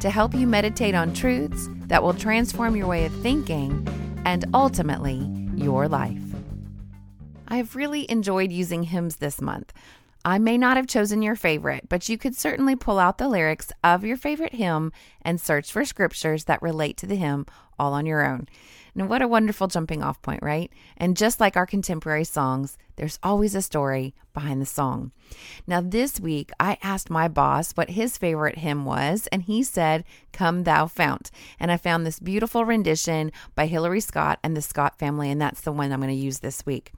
to help you meditate on truths that will transform your way of thinking and ultimately your life. I have really enjoyed using hymns this month. I may not have chosen your favorite, but you could certainly pull out the lyrics of your favorite hymn and search for scriptures that relate to the hymn all on your own. And what a wonderful jumping off point, right? And just like our contemporary songs, there's always a story behind the song. Now, this week, I asked my boss what his favorite hymn was, and he said, Come Thou Fount. And I found this beautiful rendition by Hillary Scott and the Scott family, and that's the one I'm going to use this week.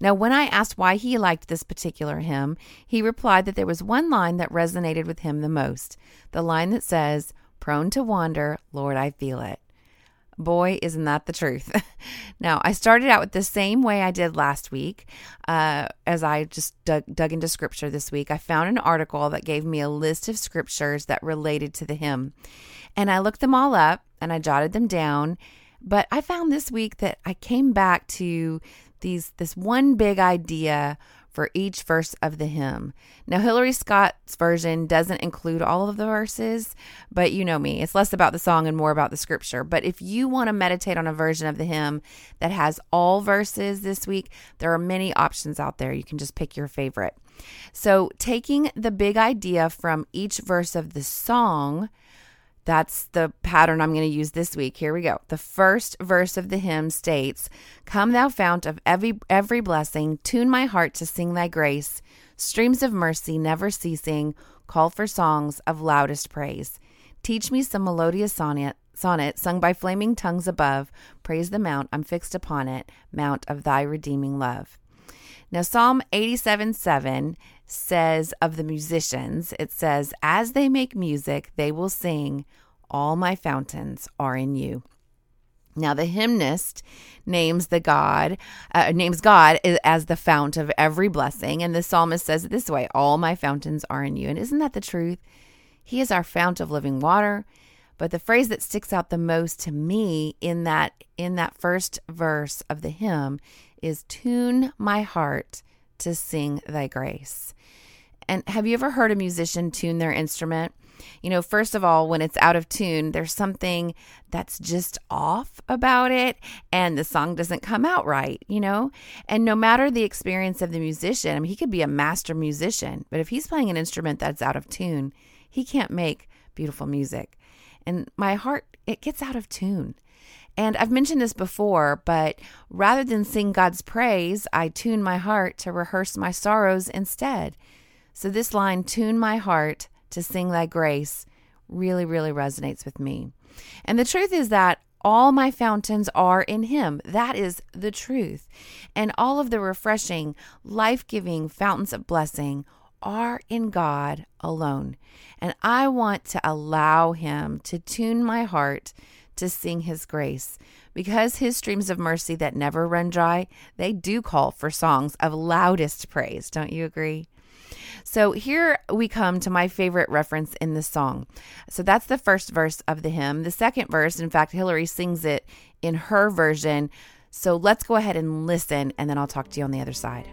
Now, when I asked why he liked this particular hymn, he replied that there was one line that resonated with him the most the line that says, Prone to wander, Lord, I feel it. Boy, isn't that the truth. now, I started out with the same way I did last week. Uh, as I just dug, dug into scripture this week, I found an article that gave me a list of scriptures that related to the hymn. And I looked them all up and I jotted them down. But I found this week that I came back to these this one big idea for each verse of the hymn. Now, Hillary Scott's version doesn't include all of the verses, but you know me, it's less about the song and more about the scripture. But if you want to meditate on a version of the hymn that has all verses this week, there are many options out there. You can just pick your favorite. So, taking the big idea from each verse of the song, that's the pattern I'm going to use this week. Here we go. The first verse of the hymn states, Come thou fount of every every blessing, tune my heart to sing thy grace. Streams of mercy never ceasing, call for songs of loudest praise. Teach me some melodious sonnet, sonnet sung by flaming tongues above. Praise the mount I'm fixed upon it, mount of thy redeeming love. Now, Psalm 87 7 says of the musicians, it says, As they make music, they will sing, All my fountains are in you. Now, the hymnist names the God, uh, names God as the fount of every blessing. And the psalmist says it this way All my fountains are in you. And isn't that the truth? He is our fount of living water. But the phrase that sticks out the most to me in that in that first verse of the hymn is tune my heart to sing thy grace. And have you ever heard a musician tune their instrument? You know, first of all, when it's out of tune, there's something that's just off about it, and the song doesn't come out right, you know? And no matter the experience of the musician, I mean, he could be a master musician, but if he's playing an instrument that's out of tune, he can't make beautiful music. And my heart, it gets out of tune. And I've mentioned this before, but rather than sing God's praise, I tune my heart to rehearse my sorrows instead. So this line, tune my heart to sing thy grace, really, really resonates with me. And the truth is that all my fountains are in him. That is the truth. And all of the refreshing, life giving fountains of blessing are in God alone. And I want to allow him to tune my heart to sing his grace. Because his streams of mercy that never run dry, they do call for songs of loudest praise. Don't you agree? So here we come to my favorite reference in the song. So that's the first verse of the hymn. The second verse, in fact, Hillary sings it in her version. So let's go ahead and listen, and then I'll talk to you on the other side.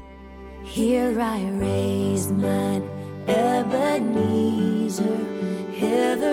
Here I raise mine Ebenezer, hither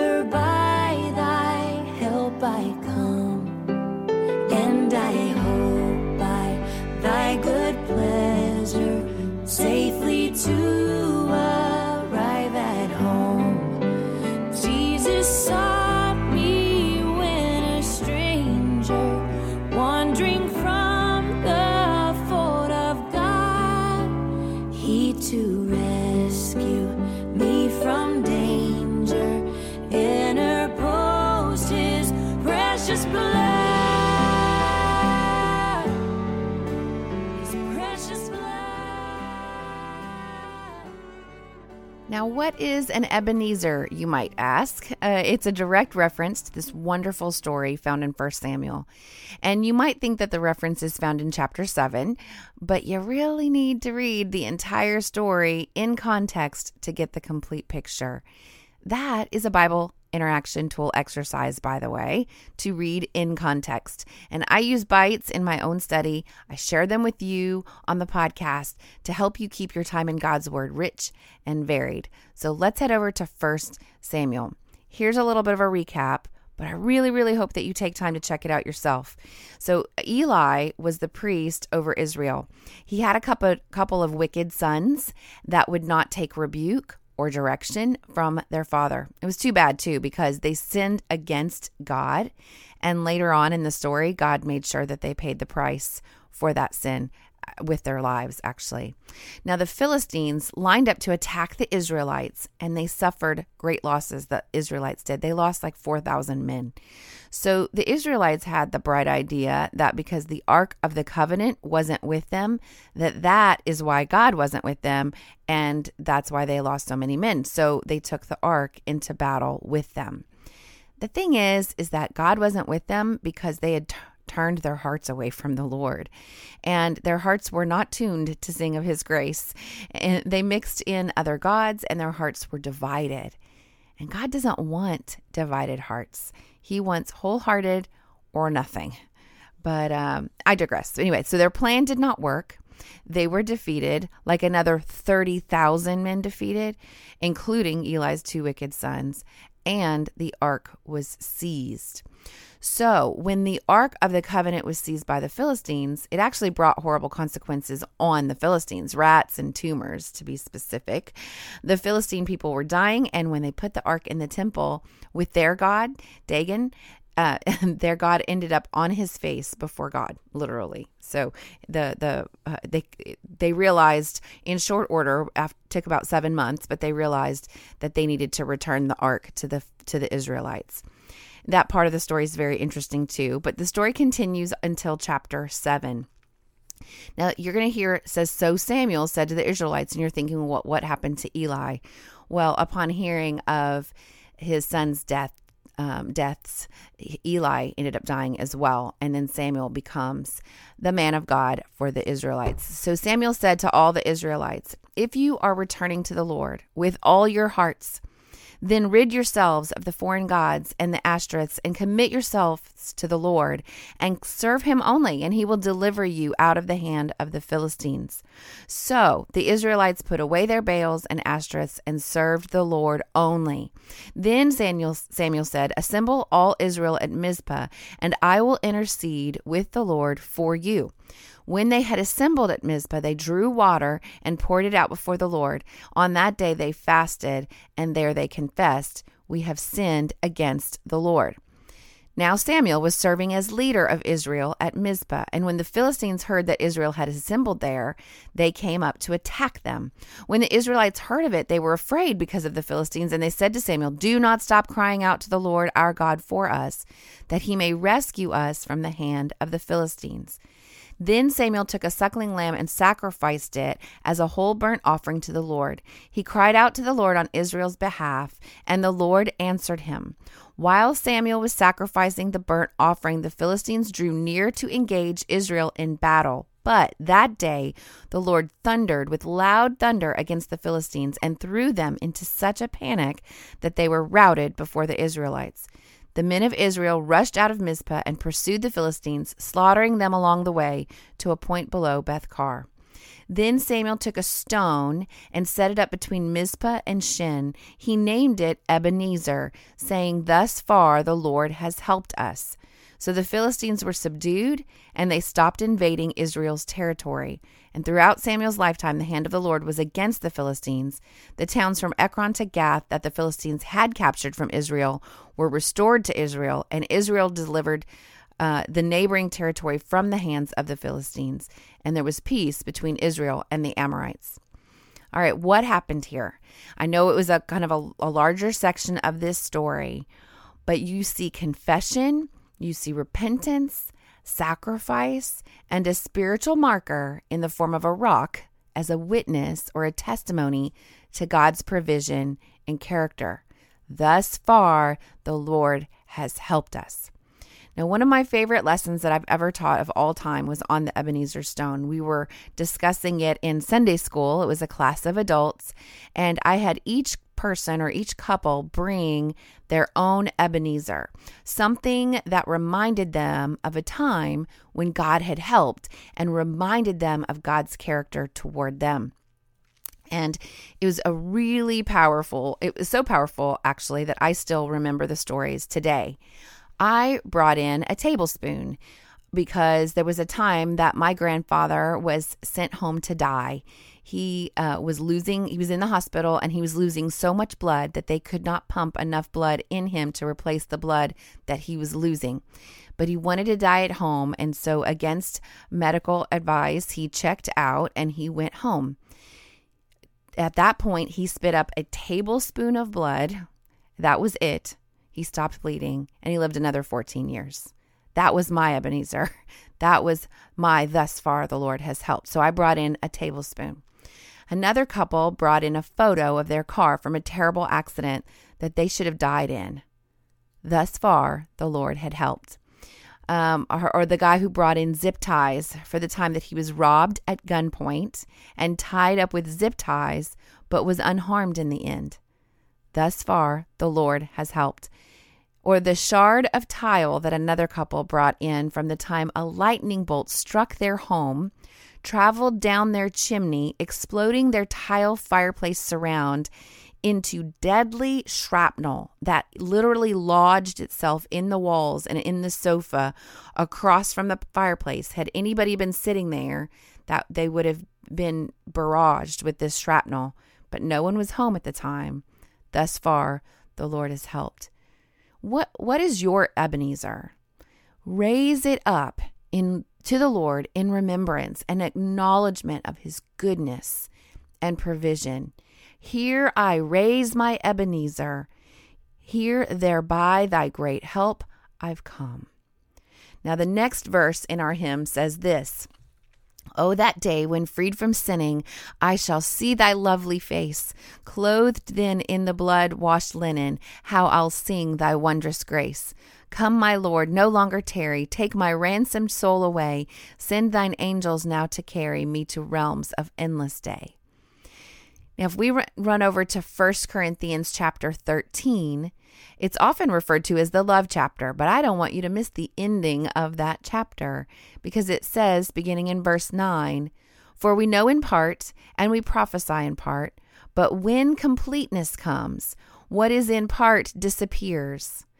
Now, what is an Ebenezer, you might ask? Uh, it's a direct reference to this wonderful story found in 1 Samuel. And you might think that the reference is found in chapter 7, but you really need to read the entire story in context to get the complete picture. That is a Bible interaction tool exercise, by the way, to read in context. And I use bites in my own study. I share them with you on the podcast to help you keep your time in God's Word rich and varied. So let's head over to 1 Samuel. Here's a little bit of a recap. But I really, really hope that you take time to check it out yourself. So, Eli was the priest over Israel. He had a couple, couple of wicked sons that would not take rebuke or direction from their father. It was too bad, too, because they sinned against God. And later on in the story, God made sure that they paid the price for that sin with their lives, actually. Now, the Philistines lined up to attack the Israelites, and they suffered great losses. The Israelites did. They lost like 4,000 men. So the Israelites had the bright idea that because the Ark of the Covenant wasn't with them, that that is why God wasn't with them, and that's why they lost so many men. So they took the Ark into battle with them. The thing is, is that God wasn't with them because they had t- turned their hearts away from the Lord, and their hearts were not tuned to sing of His grace. And they mixed in other gods, and their hearts were divided. And God doesn't want divided hearts. He wants wholehearted or nothing. But um, I digress. Anyway, so their plan did not work. They were defeated, like another 30,000 men defeated, including Eli's two wicked sons, and the ark was seized. So, when the Ark of the Covenant was seized by the Philistines, it actually brought horrible consequences on the Philistines, rats and tumors to be specific. The Philistine people were dying, and when they put the Ark in the temple with their god, Dagon, uh, their God ended up on his face before God, literally. So the the uh, they they realized in short order, after, took about seven months, but they realized that they needed to return the ark to the to the Israelites. That part of the story is very interesting too. But the story continues until chapter seven. Now you're going to hear it says, So Samuel said to the Israelites, and you're thinking, what, what happened to Eli? Well, upon hearing of his son's death, um, deaths, Eli ended up dying as well. And then Samuel becomes the man of God for the Israelites. So Samuel said to all the Israelites, If you are returning to the Lord with all your hearts, then rid yourselves of the foreign gods and the Ashtoreths and commit yourselves to the Lord and serve him only, and he will deliver you out of the hand of the Philistines. So the Israelites put away their Baals and Ashtoreths and served the Lord only. Then Samuel, Samuel said, Assemble all Israel at Mizpah, and I will intercede with the Lord for you. When they had assembled at Mizpah, they drew water and poured it out before the Lord. On that day they fasted, and there they confessed, We have sinned against the Lord. Now Samuel was serving as leader of Israel at Mizpah, and when the Philistines heard that Israel had assembled there, they came up to attack them. When the Israelites heard of it, they were afraid because of the Philistines, and they said to Samuel, Do not stop crying out to the Lord our God for us, that he may rescue us from the hand of the Philistines. Then Samuel took a suckling lamb and sacrificed it as a whole burnt offering to the Lord. He cried out to the Lord on Israel's behalf, and the Lord answered him. While Samuel was sacrificing the burnt offering, the Philistines drew near to engage Israel in battle. But that day the Lord thundered with loud thunder against the Philistines and threw them into such a panic that they were routed before the Israelites. The men of Israel rushed out of Mizpah and pursued the Philistines, slaughtering them along the way to a point below Beth Kar. Then Samuel took a stone and set it up between Mizpah and Shen. He named it Ebenezer, saying, Thus far the Lord has helped us. So the Philistines were subdued, and they stopped invading Israel's territory. And throughout Samuel's lifetime, the hand of the Lord was against the Philistines. The towns from Ekron to Gath that the Philistines had captured from Israel were restored to Israel, and Israel delivered uh, the neighboring territory from the hands of the Philistines. And there was peace between Israel and the Amorites. All right, what happened here? I know it was a kind of a, a larger section of this story, but you see confession You see repentance, sacrifice, and a spiritual marker in the form of a rock as a witness or a testimony to God's provision and character. Thus far, the Lord has helped us. Now, one of my favorite lessons that I've ever taught of all time was on the Ebenezer Stone. We were discussing it in Sunday school. It was a class of adults, and I had each person or each couple bring their own Ebenezer, something that reminded them of a time when God had helped and reminded them of God's character toward them. And it was a really powerful, it was so powerful actually that I still remember the stories today. I brought in a tablespoon because there was a time that my grandfather was sent home to die. He uh, was losing, he was in the hospital and he was losing so much blood that they could not pump enough blood in him to replace the blood that he was losing. But he wanted to die at home. And so, against medical advice, he checked out and he went home. At that point, he spit up a tablespoon of blood. That was it. He stopped bleeding and he lived another 14 years. That was my Ebenezer. That was my thus far the Lord has helped. So I brought in a tablespoon. Another couple brought in a photo of their car from a terrible accident that they should have died in. Thus far, the Lord had helped. Um, or, or, the guy who brought in zip ties for the time that he was robbed at gunpoint and tied up with zip ties, but was unharmed in the end. Thus far, the Lord has helped or the shard of tile that another couple brought in from the time a lightning bolt struck their home, traveled down their chimney, exploding their tile fireplace surround into deadly shrapnel that literally lodged itself in the walls and in the sofa across from the fireplace. Had anybody been sitting there, that they would have been barraged with this shrapnel, but no one was home at the time. Thus far, the Lord has helped. What what is your Ebenezer? Raise it up in to the Lord in remembrance and acknowledgement of his goodness and provision. Here I raise my Ebenezer. Here thereby thy great help I've come. Now the next verse in our hymn says this Oh, that day when freed from sinning, I shall see thy lovely face. Clothed then in the blood washed linen, how I'll sing thy wondrous grace. Come, my Lord, no longer tarry. Take my ransomed soul away. Send thine angels now to carry me to realms of endless day. Now, if we run over to 1 Corinthians chapter 13, it's often referred to as the love chapter, but I don't want you to miss the ending of that chapter because it says, beginning in verse 9, For we know in part and we prophesy in part, but when completeness comes, what is in part disappears.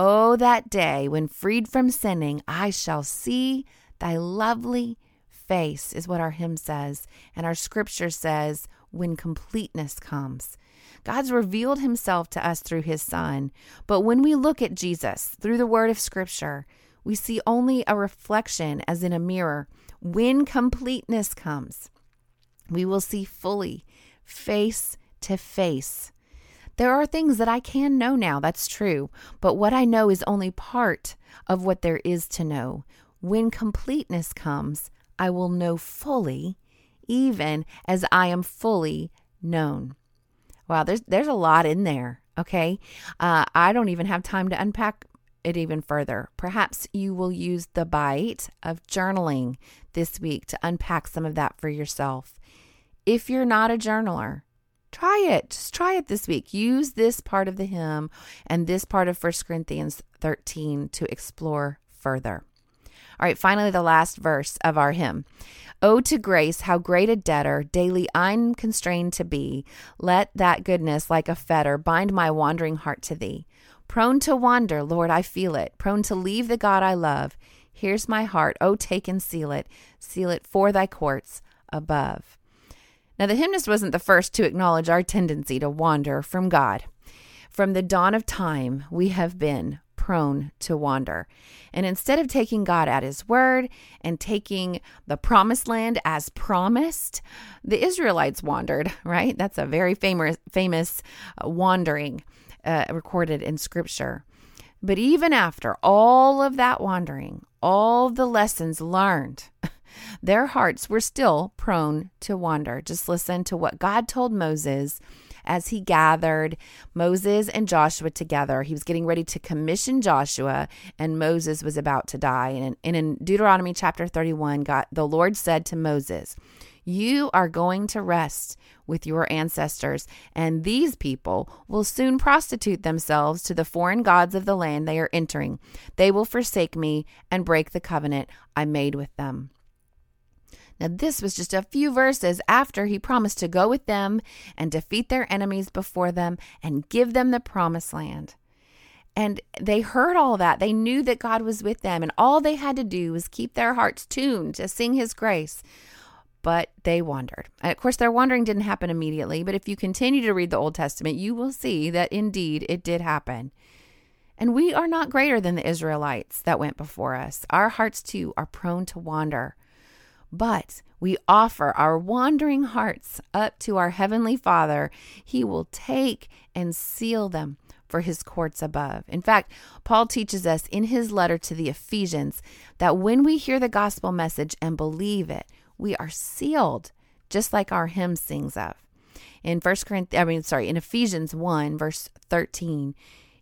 Oh, that day when freed from sinning, I shall see thy lovely face, is what our hymn says. And our scripture says, when completeness comes. God's revealed himself to us through his son. But when we look at Jesus through the word of scripture, we see only a reflection as in a mirror. When completeness comes, we will see fully, face to face. There are things that I can know now, that's true, but what I know is only part of what there is to know. When completeness comes, I will know fully, even as I am fully known. Wow, there's there's a lot in there. Okay, uh, I don't even have time to unpack it even further. Perhaps you will use the bite of journaling this week to unpack some of that for yourself. If you're not a journaler, Try it. Just try it this week. Use this part of the hymn and this part of 1 Corinthians 13 to explore further. All right, finally, the last verse of our hymn. Oh, to grace, how great a debtor daily I'm constrained to be. Let that goodness, like a fetter, bind my wandering heart to thee. Prone to wander, Lord, I feel it. Prone to leave the God I love. Here's my heart. Oh, take and seal it. Seal it for thy courts above. Now, the hymnist wasn't the first to acknowledge our tendency to wander from God. From the dawn of time, we have been prone to wander. And instead of taking God at his word and taking the promised land as promised, the Israelites wandered, right? That's a very famous famous uh, wandering uh, recorded in scripture. But even after all of that wandering, all the lessons learned, their hearts were still prone to wander. Just listen to what God told Moses as he gathered Moses and Joshua together. He was getting ready to commission Joshua, and Moses was about to die. And in, in Deuteronomy chapter 31, God, the Lord said to Moses, you are going to rest with your ancestors, and these people will soon prostitute themselves to the foreign gods of the land they are entering. They will forsake me and break the covenant I made with them. Now, this was just a few verses after he promised to go with them and defeat their enemies before them and give them the promised land. And they heard all that. They knew that God was with them, and all they had to do was keep their hearts tuned to sing his grace but they wandered. And of course, their wandering didn't happen immediately, but if you continue to read the Old Testament, you will see that indeed it did happen. And we are not greater than the Israelites that went before us. Our hearts too are prone to wander. But we offer our wandering hearts up to our Heavenly Father. He will take and seal them for his courts above. In fact, Paul teaches us in his letter to the Ephesians that when we hear the gospel message and believe it, we are sealed, just like our hymn sings of. In First Corinthians, I mean, sorry, in Ephesians 1, verse 13,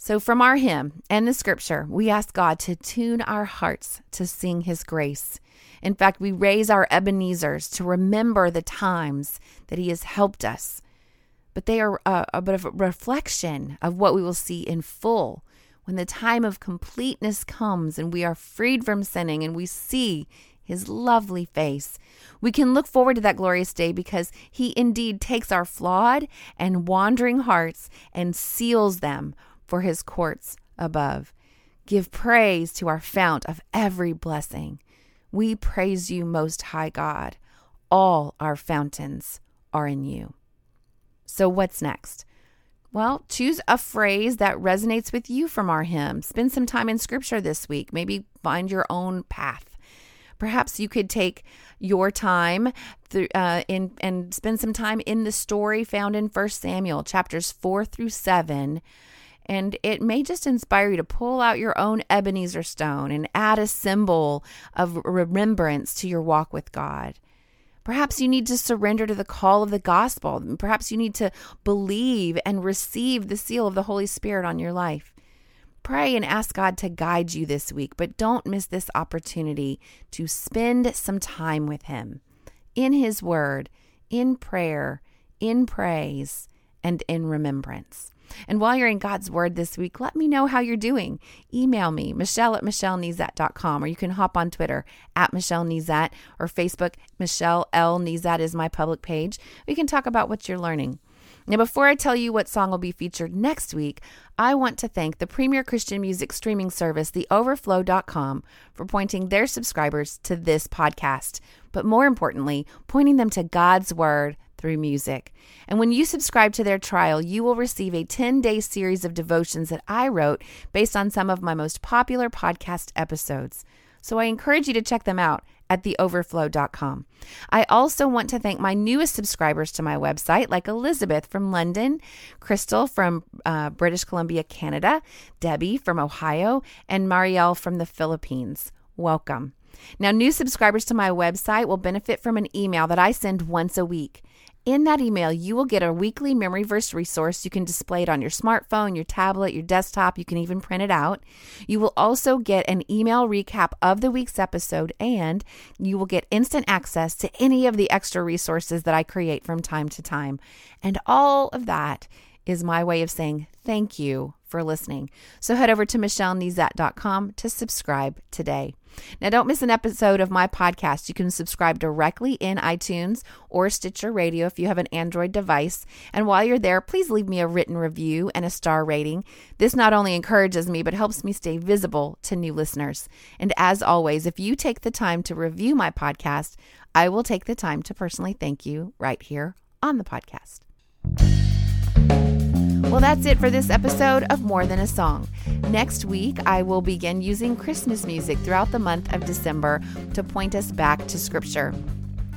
So, from our hymn and the scripture, we ask God to tune our hearts to sing His grace. In fact, we raise our Ebenezers to remember the times that He has helped us. But they are a, a bit of a reflection of what we will see in full when the time of completeness comes and we are freed from sinning and we see his lovely face. We can look forward to that glorious day because he indeed takes our flawed and wandering hearts and seals them for his courts above. Give praise to our fount of every blessing. We praise you, Most High God. All our fountains are in you. So, what's next? Well, choose a phrase that resonates with you from our hymn. Spend some time in scripture this week. Maybe find your own path. Perhaps you could take your time uh, in, and spend some time in the story found in 1 Samuel chapters 4 through 7 and it may just inspire you to pull out your own Ebenezer stone and add a symbol of remembrance to your walk with God. Perhaps you need to surrender to the call of the gospel. Perhaps you need to believe and receive the seal of the Holy Spirit on your life. Pray and ask God to guide you this week, but don't miss this opportunity to spend some time with Him in His Word, in prayer, in praise, and in remembrance. And while you're in God's Word this week, let me know how you're doing. Email me, Michelle at MichelleNezat.com, or you can hop on Twitter at Michelle Nezat or Facebook. Michelle L. Nezat is my public page. We can talk about what you're learning. Now, before I tell you what song will be featured next week, I want to thank the premier Christian music streaming service, theoverflow.com, for pointing their subscribers to this podcast, but more importantly, pointing them to God's Word through music. And when you subscribe to their trial, you will receive a 10 day series of devotions that I wrote based on some of my most popular podcast episodes. So I encourage you to check them out at theoverflow.com. I also want to thank my newest subscribers to my website, like Elizabeth from London, Crystal from uh, British Columbia, Canada, Debbie from Ohio, and Marielle from the Philippines. Welcome. Now, new subscribers to my website will benefit from an email that I send once a week. In that email, you will get a weekly memory verse resource. You can display it on your smartphone, your tablet, your desktop. You can even print it out. You will also get an email recap of the week's episode, and you will get instant access to any of the extra resources that I create from time to time. And all of that is my way of saying thank you for listening. So head over to michellenezat.com to subscribe today. Now, don't miss an episode of my podcast. You can subscribe directly in iTunes or Stitcher Radio if you have an Android device. And while you're there, please leave me a written review and a star rating. This not only encourages me, but helps me stay visible to new listeners. And as always, if you take the time to review my podcast, I will take the time to personally thank you right here on the podcast. Well, that's it for this episode of More Than a Song. Next week, I will begin using Christmas music throughout the month of December to point us back to Scripture.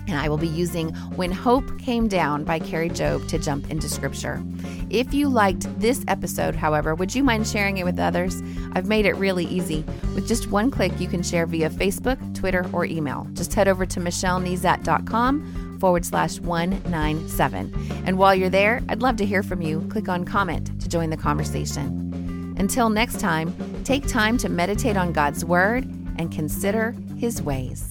And I will be using When Hope Came Down by Kari Jobe to jump into Scripture. If you liked this episode, however, would you mind sharing it with others? I've made it really easy. With just one click, you can share via Facebook, Twitter, or email. Just head over to michellenezat.com forward slash 197. And while you're there, I'd love to hear from you. Click on comment to join the conversation. Until next time, take time to meditate on God's Word and consider His ways.